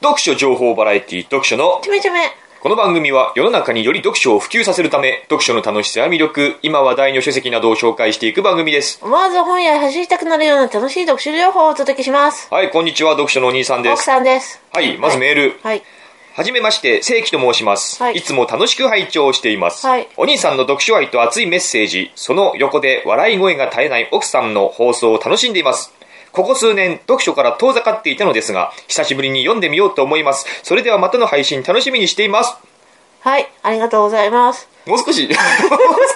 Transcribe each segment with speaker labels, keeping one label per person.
Speaker 1: 読書情報バラエティ読書の
Speaker 2: ちめちめ。
Speaker 1: この番組は世の中により読書を普及させるため読書の楽しさや魅力今話題の書籍などを紹介していく番組です
Speaker 2: 思わず本屋へ走りたくなるような楽しい読書情報をお届けします。
Speaker 1: はいこんにちは読書のお兄さんで
Speaker 2: 奥
Speaker 1: す
Speaker 2: さんです。
Speaker 1: はいまずメール、
Speaker 2: はい。
Speaker 1: はじめまして、正規と申します、
Speaker 2: はい
Speaker 1: い。つも楽しく拝聴しています、
Speaker 2: はい
Speaker 1: お兄さんの読書愛と熱いメッセージ、その横で笑い声が絶えない奥さんの放送を楽しんでいます。ここ数年、読書から遠ざかっていたのですが、久しぶりに読んでみようと思います。それではまたの配信楽しみにしています。
Speaker 2: はい。ありがとうございます。
Speaker 1: もう少し、もう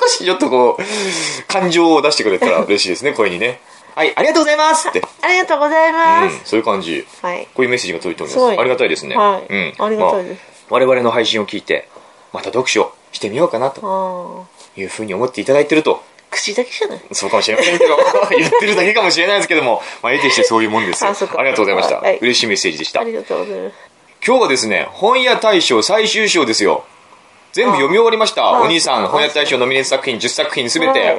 Speaker 1: 少しちょっとこう、感情を出してくれたら嬉しいですね、声にね。はい、ありがとうございますって。
Speaker 2: ありがとうございます。
Speaker 1: うん、そういう感じ。
Speaker 2: はい。
Speaker 1: こういうメッセージが届いております。ありがたいですね。
Speaker 2: はい
Speaker 1: うん。
Speaker 2: ありがたいです
Speaker 1: まあ我々の配信を聞いて、また読書してみようかなと。いうふうに思っていただいてると、
Speaker 2: 口だけじゃない？
Speaker 1: そうかもしれませんけど、言ってるだけかもしれないですけども、まあ、得てしてそういうもんですよ。
Speaker 2: あそうか
Speaker 1: りがとうございました。
Speaker 2: はい
Speaker 1: 嬉しいメッセージでした
Speaker 2: あ。りがとうございます。
Speaker 1: 今日はですね、本屋大賞最終章ですよ。全部読み終わりました。
Speaker 2: あ
Speaker 1: お兄さん、
Speaker 2: あ
Speaker 1: 本屋大賞ノミネート作品10作品すべて。
Speaker 2: はい。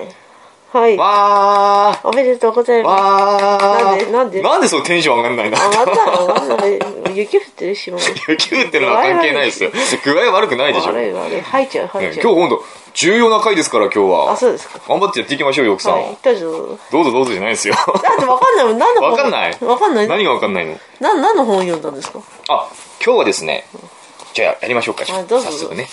Speaker 2: はい。
Speaker 1: わー。
Speaker 2: おめでとうございます。
Speaker 1: わー。
Speaker 2: なんでなんで？
Speaker 1: なんでそうテンション上がんないの？
Speaker 2: あ、また、また、雪降ってるし、もう。
Speaker 1: 雪降ってるのは関係ないですよ。具合悪くないでしょ。
Speaker 2: 悪い悪い。吐いちゃう、吐
Speaker 1: ね
Speaker 2: いちゃう。
Speaker 1: 今日今度、重要な回ですから今日は。
Speaker 2: あ、そうですか。
Speaker 1: 頑張ってやっていきましょうよ、奥さん。
Speaker 2: はい。どうぞ。
Speaker 1: どうぞどうぞじゃないですよ。
Speaker 2: だってわかんないもん。何の本？
Speaker 1: わかんない
Speaker 2: わかんない。
Speaker 1: 何がわかんないの？
Speaker 2: な、何の本読んだんですか？
Speaker 1: あ、今日はですね、じゃあやりましょうか。
Speaker 2: はいどうぞ
Speaker 1: 早速ね。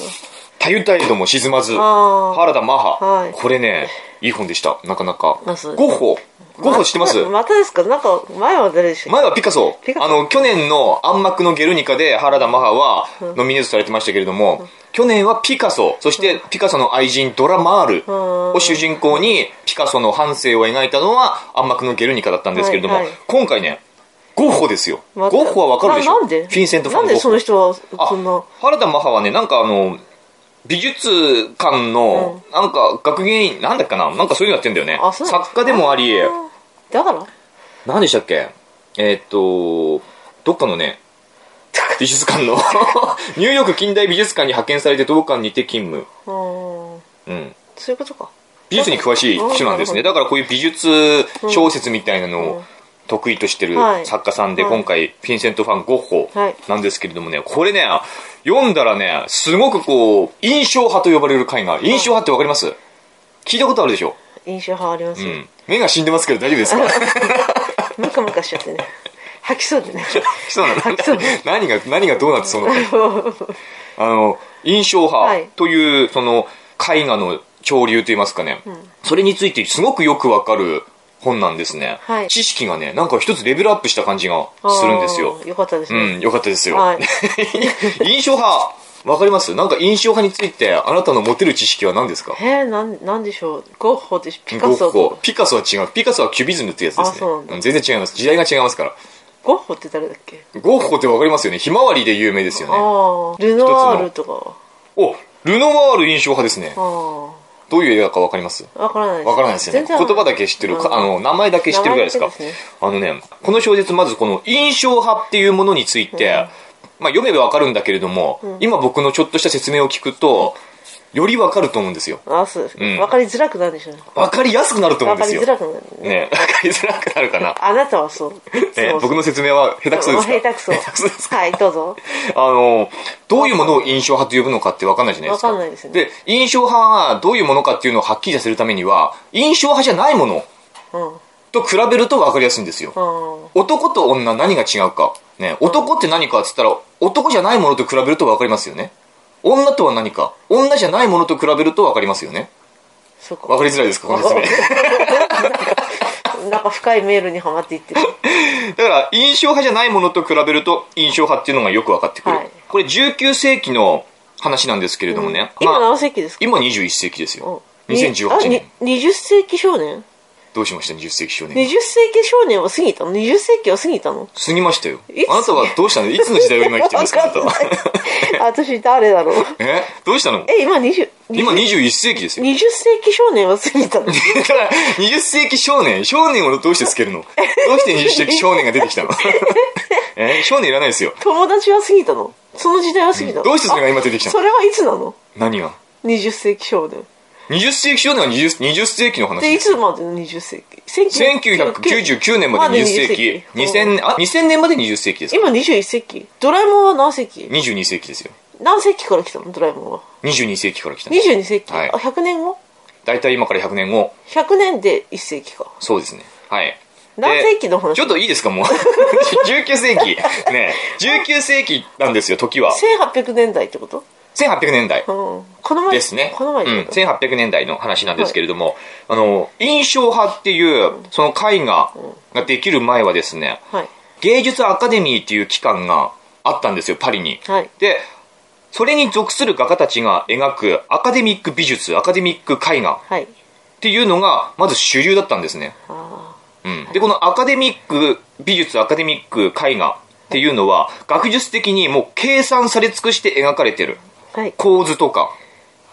Speaker 1: たゆたゆとも沈まず、原田マハ、
Speaker 2: はい
Speaker 1: これね、いい本でした。なかなか。ゴッホ。ゴッホ知ってます？
Speaker 2: ままたですか？なんか、前は誰でしたっ
Speaker 1: 前はピカソ。あの去年の暗幕のゲルニカで原田マハはノミネートされてましたけれども、去年はピカソ。そしてピカソの愛人ドラマール
Speaker 2: うん。
Speaker 1: を主人公にピカソの半生を描いたのは暗幕のゲルニカだったんですけれども、
Speaker 2: はいはい。
Speaker 1: 今回ねゴッホですよ、
Speaker 2: けまた
Speaker 1: ゴッホはわかるでしょ？フィンセント・ファン・ゴッホ。
Speaker 2: なんでその人は、
Speaker 1: あ
Speaker 2: そんな、
Speaker 1: 原田マハはねなんかあの美術館の、なんか学芸員なんだっけかな？なんかそういうのやってんだよね。
Speaker 2: あ、そうなんです
Speaker 1: 作家でもあり。
Speaker 2: ー。だから
Speaker 1: 何でしたっけ？えーっと、どっかのね、美術館の、ニューヨーク近代美術館に派遣されて同館にて勤務。
Speaker 2: うーん。
Speaker 1: うん。
Speaker 2: そういうことか。
Speaker 1: 美術に詳しい人なんですね。
Speaker 2: うん
Speaker 1: だからこういう美術小説みたいなのを得意としてる
Speaker 2: はい。
Speaker 1: 作家さんで、
Speaker 2: はい。
Speaker 1: 今回、フィンセント・ファン・ゴッホ
Speaker 2: はい。
Speaker 1: なんですけれどもね、これね、読んだらね、すごくこう、印象派と呼ばれる絵画。印象派ってわかります？聞いたことあるでしょ？
Speaker 2: 印象派ありますよ。
Speaker 1: うん。目が死んでますけど大丈夫ですか？
Speaker 2: ムカムカしちゃってね。吐きそうでね。
Speaker 1: そうなの？
Speaker 2: 吐きそう
Speaker 1: 何が、何がどうなってそうなの？あの、印象
Speaker 2: はい。
Speaker 1: 派という、その、絵画の潮流といいますかね、それについてすごくよくわかる本なんですね、
Speaker 2: はい
Speaker 1: 知識がね、なんか一つレベルアップした感じがするんですよ
Speaker 2: よかったです
Speaker 1: う
Speaker 2: ね。
Speaker 1: ん、よかったですよ。
Speaker 2: はい
Speaker 1: 印象派、わかります？なんか印象派について、あなたの持てる知識は何ですか？
Speaker 2: えー、なん、なんでしょう。ゴッホでしピカ
Speaker 1: ゴッ
Speaker 2: ソ。
Speaker 1: ホピカソは違う。ピカソはキュビズムってやつですね。全然違います。時代が違いますから。
Speaker 2: ゴッホって誰だっけ？
Speaker 1: ゴッホってわかりますよね。ひまわりで有名ですよね。
Speaker 2: ああ、ルノワールとか。
Speaker 1: お、ルノワール印象派ですね。
Speaker 2: あ
Speaker 1: どういう映画かわかります？
Speaker 2: あ。わからないです。
Speaker 1: わからないですよね。言葉だけ知ってる、かあの、名前だけ知ってるぐらいですか？
Speaker 2: すね
Speaker 1: あのね、この小説、まずこの印象派っていうものについて、まあ読めばわかるんだけれども、今僕のちょっとした説明を聞くと、よりわかると思うんですよ。
Speaker 2: ああ、そうですか。
Speaker 1: うん
Speaker 2: わかりづらくなるでしょうね。
Speaker 1: わかりやすくなると思うんですよ。
Speaker 2: わかりづらくなるね。
Speaker 1: ね、わかりづらくなるかな。
Speaker 2: あなたはそう。
Speaker 1: え
Speaker 2: そう
Speaker 1: 僕の説明は下手くそですか？
Speaker 2: 下手くそ。
Speaker 1: 下手くそですか？
Speaker 2: はい、どうぞ。
Speaker 1: あの、どういうものを印象派と呼ぶのかって分かんないじゃないですか。
Speaker 2: わかんないですね
Speaker 1: で、印象派がどういうものかっていうのをはっきりさせるためには、印象派じゃないもの
Speaker 2: うん。
Speaker 1: と比べると分かりやすいんですよ。
Speaker 2: うん。
Speaker 1: 男と女何が違うか。ね、男って何かっつったら、男じゃないものと比べると分かりますよね。女とは何か。女じゃないものと比べると分かりますよね。
Speaker 2: そうか。
Speaker 1: 分かりづらいですか？この説明。
Speaker 2: なんか深いメールにはまっていってる。
Speaker 1: だから、印象派じゃないものと比べると、印象派っていうのがよく分かってくる。
Speaker 2: はい
Speaker 1: これ19世紀の話なんですけれどもね。
Speaker 2: 今
Speaker 1: まあ
Speaker 2: 何世紀ですか？
Speaker 1: 今21世紀ですよ。
Speaker 2: に
Speaker 1: 2018
Speaker 2: あ
Speaker 1: 年。
Speaker 2: に20世紀少年？
Speaker 1: どうしました ?20 世紀少年。
Speaker 2: 20世紀少年は過ぎた？の ?20 世紀は過ぎたの？
Speaker 1: 過ぎましたよ。あなたはどうしたの？いつの時代を今生きてるんですかあなたは。
Speaker 2: あ 私誰だろう？
Speaker 1: え？どうしたの？
Speaker 2: え、今20、
Speaker 1: 今21世紀ですよ。
Speaker 2: 20世紀少年は過ぎたの？
Speaker 1: だから、20世紀少年。少年をどうしてつけるの？どうして20世紀少年が出てきたの？え？少年いらないですよ。
Speaker 2: 友達は過ぎたの？その時代は過ぎたの？
Speaker 1: どうしてそれが今出てきたの？
Speaker 2: あそれはいつなの？
Speaker 1: 何が
Speaker 2: ?20 世紀少年。
Speaker 1: 20世紀少年は 20, 20世紀の話。
Speaker 2: で、いつまでの20世紀
Speaker 1: ？1999年まで20世紀。2000あ2000年まで20世紀ですか？
Speaker 2: 今21世紀。ドラえもんは何世紀
Speaker 1: ？22世紀ですよ。
Speaker 2: 何世紀から来たの？ドラえもんは
Speaker 1: ？22世紀から来たんです
Speaker 2: 22世紀、
Speaker 1: はい。
Speaker 2: あ100年後？
Speaker 1: 大体今から100年後。
Speaker 2: 100年で1世紀か。
Speaker 1: そうですね。はい。
Speaker 2: 何
Speaker 1: で
Speaker 2: 世紀の話？
Speaker 1: ちょっといいですか？もう。19世紀。ね19世紀なんですよ時は。
Speaker 2: 1800年代ってこと？
Speaker 1: 1800年代
Speaker 2: うん。この前
Speaker 1: ですね。
Speaker 2: この前
Speaker 1: うん、
Speaker 2: ってこと
Speaker 1: 1800年代の話なんですけれども、あの、印象派っていう、その絵画ができる前はですね、
Speaker 2: はい。
Speaker 1: 芸術アカデミーっていう機関があったんですよ、パリに。
Speaker 2: はい。
Speaker 1: で、それに属する画家たちが描くアカデミック美術、アカデミック絵画っ
Speaker 2: はい。
Speaker 1: ていうのが、まず主流だったんですね。
Speaker 2: あ
Speaker 1: うん、でこのアカデミック美術アカデミック絵画っていうのは学術的にもう計算され尽くして描かれてる構図とか。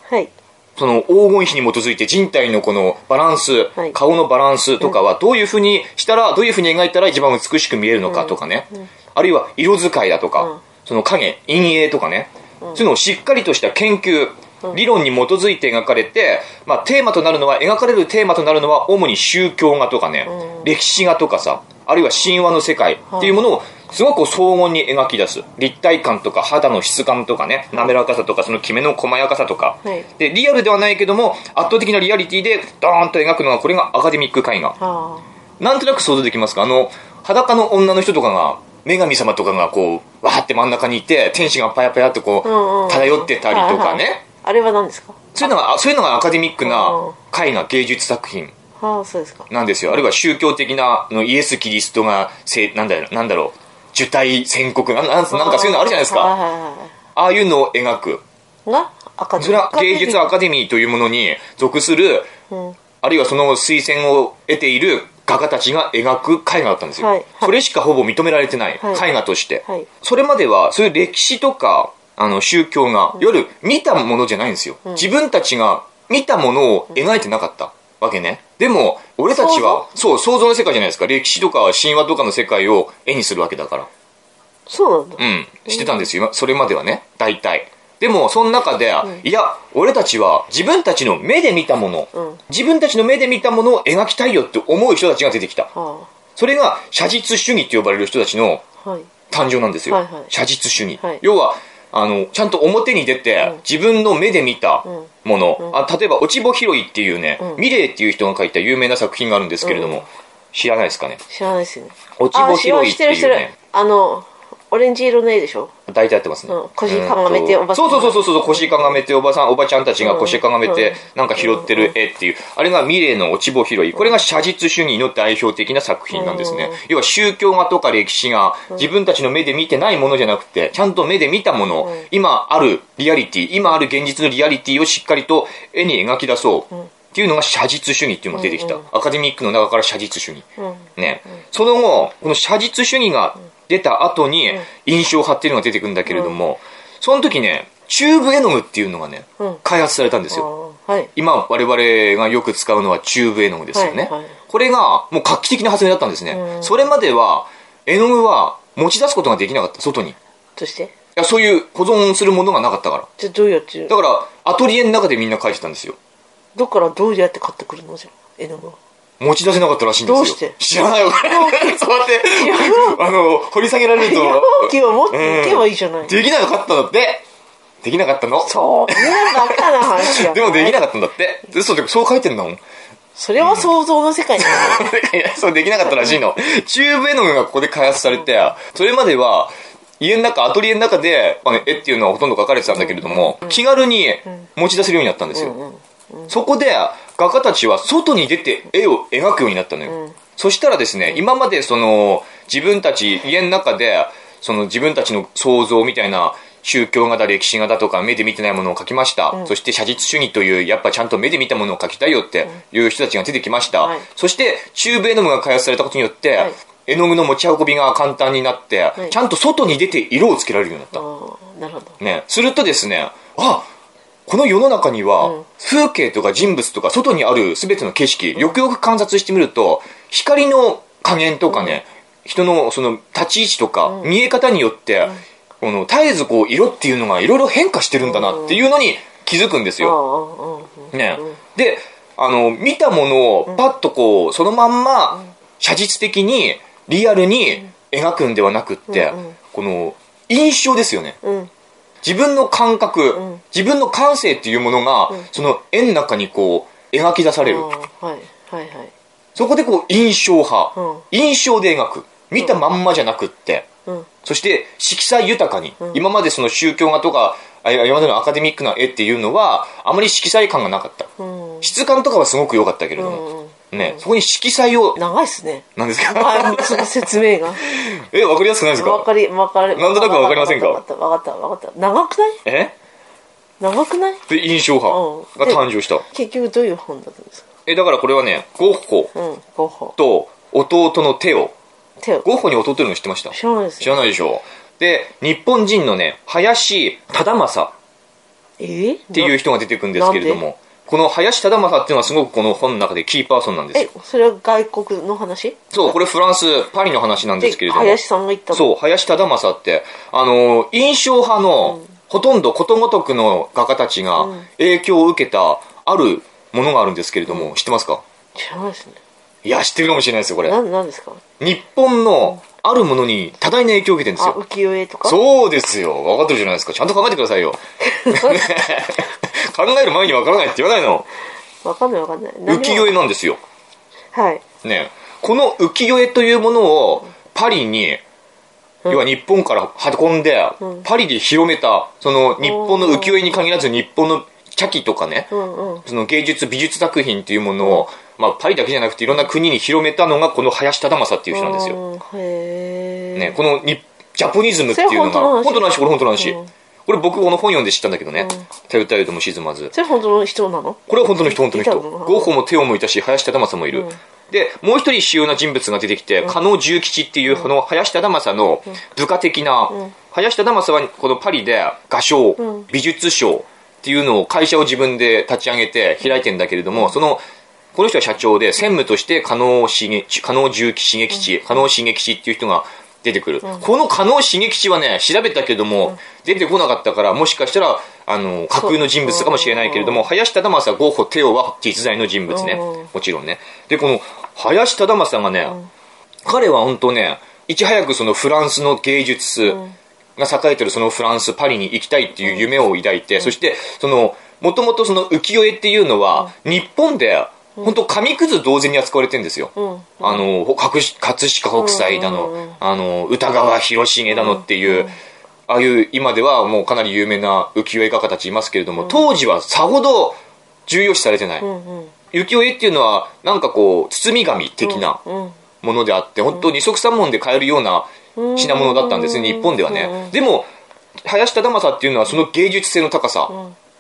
Speaker 2: はい。
Speaker 1: その黄金比に基づいて人体のこのバランス、
Speaker 2: はい。
Speaker 1: 顔のバランスとかはどういうふうにしたらどういうふうに描いたら一番美しく見えるのかとかね、あるいは色使いだとか、
Speaker 2: うん。
Speaker 1: その影陰影とかね、そういうのをしっかりとした研究理論に基づいて描かれて、まあ、テーマとなるのは描かれるテーマとなるのは主に宗教画とかね、歴史画とかさあるいは神話の世界っていうものをすごく荘厳に描き出す。立体感とか肌の質感とかね滑らかさとかそのきめの細やかさとか、
Speaker 2: はい。
Speaker 1: でリアルではないけども圧倒的なリアリティでドーンと描くのがこれがアカデミック絵画。
Speaker 2: あ
Speaker 1: なんとなく想像できますか？あの裸の女の人とかが女神様とかがこうわーって真ん中にいて天使がパヤパヤってこう、
Speaker 2: あうんうん。
Speaker 1: 漂ってたりとかね、
Speaker 2: はいはいあれは何ですか？
Speaker 1: そういうのがあそういうのがアカデミックな
Speaker 2: うん
Speaker 1: 絵画芸術作品。
Speaker 2: ああそうですか。
Speaker 1: なんですよ。あるいは宗教的なあのイエス・キリストがせなんだろうなんだろう受胎宣告。なんなんなんかそういうのあるじゃないですか。
Speaker 2: はいはいは
Speaker 1: ああいうのを描く。それは芸術アカデミーというものに属する、
Speaker 2: うん。
Speaker 1: あるいはその推薦を得ている画家たちが描く絵画だったんですよ、
Speaker 2: はいはい。
Speaker 1: それしかほぼ認められてない、
Speaker 2: はい。
Speaker 1: 絵画として、
Speaker 2: はい。
Speaker 1: それまではそういう歴史とかあの宗教が夜見たものじゃないんですよ、自分たちが見たものを描いてなかったわけね。でも俺たちはそう想像の世界じゃないですか。歴史とか神話とかの世界を絵にするわけだから。
Speaker 2: そうなんだ。
Speaker 1: うん、してたんですよ、それまではね、大体。でも、その中で、いや、俺たちは自分たちの目で見たもの、
Speaker 2: うん。
Speaker 1: 自分たちの目で見たものを描きたいよって思う人たちが出てきた。
Speaker 2: は
Speaker 1: それが、写実主義って呼ばれる人たちの
Speaker 2: あはい。
Speaker 1: 誕生なんですよ。
Speaker 2: はいはい。
Speaker 1: 写実主義。
Speaker 2: はい。
Speaker 1: 要は、あの、ちゃんと表に出て、自分の目で見たもの、あ例えば、落ち穂拾いっていうね、ミレーっていう人が書いた有名な作品があるんですけれども、知らないですかね？
Speaker 2: 知らないですよね。
Speaker 1: 落ち穂拾いっていうね、
Speaker 2: あのオレンジ色の絵でしょ？
Speaker 1: 大体やってますね。
Speaker 2: うん。腰かがめておばさん。
Speaker 1: そうそうそうそう、腰かがめておばさん、おばちゃんたちが腰かがめて、なんか拾ってる絵っていう、あれがミレーの落ち穂拾い。これが写実主義の代表的な作品なんですね。要は宗教画とか歴史が自分たちの目で見てないものじゃなくて、ちゃんと目で見たもの、今あるリアリティ、今ある現実のリアリティをしっかりと絵に描き出そう。っていうのが写実主義っていうのが出てきた。アカデミックの中から写実主義。ね。その後、この写実主義が出た後に、印象派っていうのが出てくるんだけれども、その時ね、チューブ絵の具っていうのがね、
Speaker 2: うん
Speaker 1: 開発されたんですよ。
Speaker 2: あはい
Speaker 1: 今、我々がよく使うのはチューブ絵の具ですよね。
Speaker 2: はいはい
Speaker 1: これが、もう画期的な発明だったんですね。それまでは、絵の具は持ち出すことができなかった、外に。い
Speaker 2: そして？
Speaker 1: や、そういう保存するものがなかったから。
Speaker 2: じゃあどうやって？
Speaker 1: だから、アトリエの中でみんな描いてたんですよ。
Speaker 2: どっからどうやって買ってくるのじゃあ絵の具は？
Speaker 1: 持ち出せなかったらしいんですよ。
Speaker 2: どうして？
Speaker 1: 知らないわ。そうやって、あの、掘り下げられると。
Speaker 2: 容器を持っていけばいいじゃない、
Speaker 1: できなかったんだって。できなかったの。
Speaker 2: そうみんなバカな話や
Speaker 1: でもできなかったんだって。嘘で、そう書いてんだもん。い
Speaker 2: それは想像の世界な
Speaker 1: そうできなかったらしいの。チューブ絵の具がここで開発されて、それまでは、家の中、アトリエの中で、まあ絵っていうのはほとんど描かれてたんだけれども、気軽に持ち出せるようになったんですよ。そこで、画家たちは外に出て絵を描くようになったのよ。そしたらですね、今までその、自分たち、家の中で、その自分たちの想像みたいな、宗教画だ、歴史画だとか、目で見てないものを描きました。そして写実主義という、やっぱちゃんと目で見たものを描きたいよっていう人たちが出てきました。
Speaker 2: はい。
Speaker 1: そして、チューブ絵の具が開発されたことによって、
Speaker 2: はい。
Speaker 1: 絵の具の持ち運びが簡単になって、
Speaker 2: い。
Speaker 1: ちゃんと外に出て色をつけられるようになった。
Speaker 2: なるほど。
Speaker 1: ね、するとですねあこの世の中には、風景とか人物とか外にある全ての景色、よくよく観察してみると光の加減とかね、人のその立ち位置とか、見え方によって、この絶えずこう色っていうのがいろいろ変化してるんだなっていうのに気づくんですよ。ね。で、あの、見たものをパッとこう、そのまんま、写実的に、リアルに描くんではなくって、この、印象ですよね。
Speaker 2: うんうん
Speaker 1: 自分の感覚、
Speaker 2: ん。
Speaker 1: 自分の感性っていうものが、その絵の中にこう、描き出される。
Speaker 2: はいはいはい。
Speaker 1: そこでこう、印象派。
Speaker 2: うん。
Speaker 1: 印象で描く。見たまんまじゃなくって。
Speaker 2: うん。
Speaker 1: そして色彩豊かに、今までその宗教画とかあ今までのアカデミックな絵っていうのはあまり色彩感がなかった、
Speaker 2: うん。
Speaker 1: 質感とかはすごく良かったけれども、ね、そこに色彩を
Speaker 2: 長いっすね。
Speaker 1: なんですか？
Speaker 2: あその説明が。
Speaker 1: えわかりやすくないですか？
Speaker 2: わかりわかり
Speaker 1: なんとなくわかりませんか？
Speaker 2: わかったわかったわかった長くない？
Speaker 1: え？
Speaker 2: 長くない？
Speaker 1: で印象派が誕生した。
Speaker 2: 結局どういう本だったんですか？
Speaker 1: えだからこれはねゴッホ
Speaker 2: うんゴッホ。
Speaker 1: と弟のテオ。
Speaker 2: 手を
Speaker 1: ゴッホに弟いるの知ってました？
Speaker 2: 知らないです
Speaker 1: 知らないでしょ？で日本人のね林忠正
Speaker 2: え？っ
Speaker 1: っていう人が出てくるんですけれどもこの林忠正っていうのはすごくこの本の中でキーパーソンなんですよ。
Speaker 2: えそれは外国の話？
Speaker 1: そうこれフランスパリの話なんですけれども。
Speaker 2: 林さんが言ったの？
Speaker 1: そう林忠正ってあの印象派の、ほとんどことごとくの画家たちが影響を受けたあるものがあるんですけれども、知ってますか？
Speaker 2: 知らないですね。
Speaker 1: いや知ってるかもしれないですよこれ。
Speaker 2: なんなんですか？
Speaker 1: 日本のあるものに多大な影響を受けてるんですよ。
Speaker 2: あ浮世絵とか？
Speaker 1: そうですよ。分かってるじゃないですか。ちゃんと考えてくださいよ。考える前に分からないって言わないの。
Speaker 2: わかんないわかんない。
Speaker 1: 浮世絵なんですよ。
Speaker 2: はい。
Speaker 1: ね。この浮世絵というものをパリに、要は日本から運んで、パリで広めたその日本の浮世絵に限らず日本の茶器とかね、
Speaker 2: うんうん。
Speaker 1: その芸術美術作品っていうものを、まあ、パリだけじゃなくていろんな国に広めたのがこの林忠正っていう人なんですよ、ね、このにジャポニズムっていうのが
Speaker 2: 本当の話？
Speaker 1: これ本当の話、
Speaker 2: うん。
Speaker 1: これ僕この本読んで知ったんだけどね「頼ったりとも沈まず」
Speaker 2: それ本当の人なの？
Speaker 1: これは本当の人本当の人。ゴッホもテオもいたし林忠正もいる、でもう一人主要な人物が出てきて、加納重吉っていうこの林忠正の部下的な、林忠正はこのパリで画商、美術商っていうのを会社を自分で立ち上げて開いてんだけれども、そのこの人は社長で専務として加納重加納重吉重吉加納重吉っていう人が出てくる、この加納重吉はね調べたけども、出てこなかったからもしかしたらあの架空の人物かもしれないけれども、林忠正ゴッホテオは実在の人物ね、
Speaker 2: うん。
Speaker 1: もちろんね。でこの林忠正がね、彼は本当ねいち早くそのフランスの芸術が栄えてるそのフランスパリに行きたいっていう夢を抱いて、そしてそのもともとその浮世絵っていうのは、日本で本当紙くず同然に扱われてるんですよ、
Speaker 2: うん。
Speaker 1: あの葛飾北斎だの、あの歌川広重だのっていう、ああいう今ではもうかなり有名な浮世絵画家たちいますけれども、当時はさほど重要視されてない、
Speaker 2: うんうん。
Speaker 1: 浮世絵っていうのはなんかこう包み紙的な
Speaker 2: うん
Speaker 1: ものであって、本当二足三門で買えるような品物だったんですね、日本ではね、でも林忠正っていうのはその芸術性の高さ、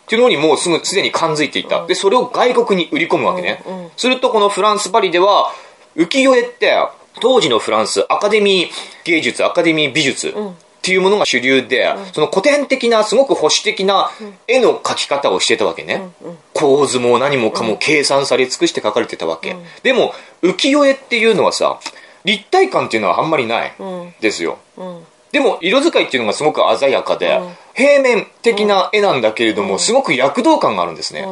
Speaker 1: っていうのにもうすぐすでに感づいていた、でそれを外国に売り込むわけね、するとこのフランス・パリでは浮世絵って当時のフランスアカデミー芸術アカデミー美術っていうものが主流で、その古典的なすごく保守的な絵の描き方をしてたわけね、構図も何もかも計算され尽くして描かれてたわけ、でも浮世絵っていうのはさ立体感っていうのはあんまりない
Speaker 2: ん。
Speaker 1: ですよ、
Speaker 2: うん。
Speaker 1: でも色使いっていうのがすごく鮮やかで、平面的な絵なんだけれども、すごく躍動感があるんですね,、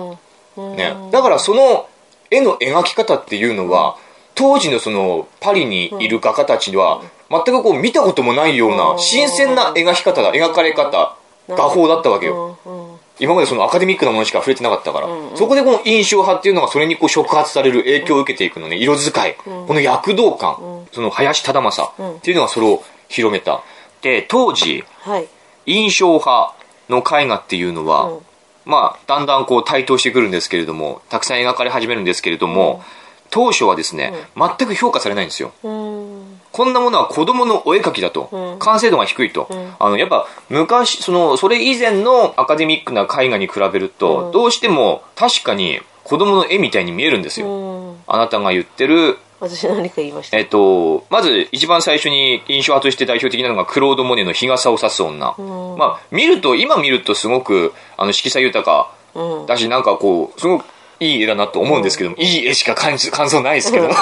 Speaker 2: うん。
Speaker 1: ね。だからその絵の描き方っていうのは当時のそのパリにいる画家たちには全くこう見たこともないような新鮮な描き方だ描かれ方画法だったわけよ、
Speaker 2: うん。うん。
Speaker 1: 今までそのアカデミックなものしか触れてなかったから、そこでこの印象派っていうのがそれにこう触発される影響を受けていくのね色使い、この躍動感、その林忠正っていうのがそれを広めた。で当時
Speaker 2: はい
Speaker 1: 印象派の絵画っていうのは、
Speaker 2: うん。
Speaker 1: まあだんだんこう台頭してくるんですけれどもたくさん描かれ始めるんですけれども、当初はですね、全く評価されないんですよ。
Speaker 2: うん。
Speaker 1: こんなものは子供のお絵描きだと、
Speaker 2: うん。
Speaker 1: 完成度が低いと、あのやっぱ昔そのそれ以前のアカデミックな絵画に比べると、
Speaker 2: うん。
Speaker 1: どうしても確かに子供の絵みたいに見えるんですよ、
Speaker 2: うん。
Speaker 1: あなたが言ってる
Speaker 2: 私何か言いました？
Speaker 1: えっと、まず一番最初に印象派として代表的なのがクロード・モネの日傘を差す女、
Speaker 2: ん。
Speaker 1: まあ見ると今見るとすごくあの色彩豊か。
Speaker 2: うん。
Speaker 1: だしなんかこうすごくいい絵だなと思うんですけども、いい絵しか感じ感想ないですけど、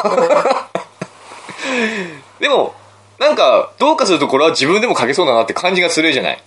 Speaker 1: でもなんかどうかするとこれは自分でも描けそうだなって感じがするじゃない。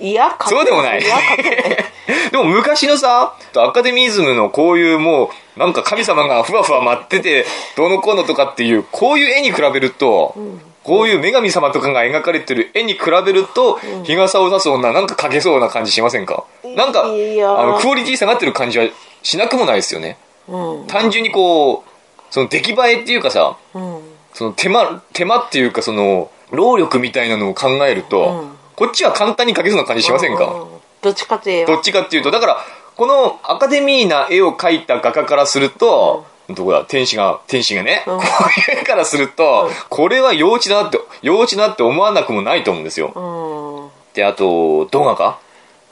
Speaker 2: いや、
Speaker 1: そうでもない。
Speaker 2: いや、書けない。
Speaker 1: でも昔のさ、アカデミズムのこういうもう、なんか神様がふわふわ待ってて、どうのこうのとかっていう、こういう絵に比べると、こういう女神様とかが描かれてる絵に比べると、日傘を差す女なんか描けそうな感じしませんか？なんか、あの、クオリティ下がってる感じはしなくもないですよね。
Speaker 2: うん。
Speaker 1: 単純にこう、その出来栄えっていうかさ、
Speaker 2: うん。
Speaker 1: その手間、手間っていうかその、労力みたいなのを考えると、
Speaker 2: うん
Speaker 1: こっちは簡単に描けそうな感じしませんか、
Speaker 2: うどっちかっていう
Speaker 1: どっちかっていうと、だから、このアカデミーな絵を描いた画家からすると、どこだ？天使が、天使がね、
Speaker 2: うん。
Speaker 1: こういう絵からすると、これは幼稚だなって、幼稚だなって思わなくもないと思うんですよ。
Speaker 2: うん。
Speaker 1: で、あと、動画か？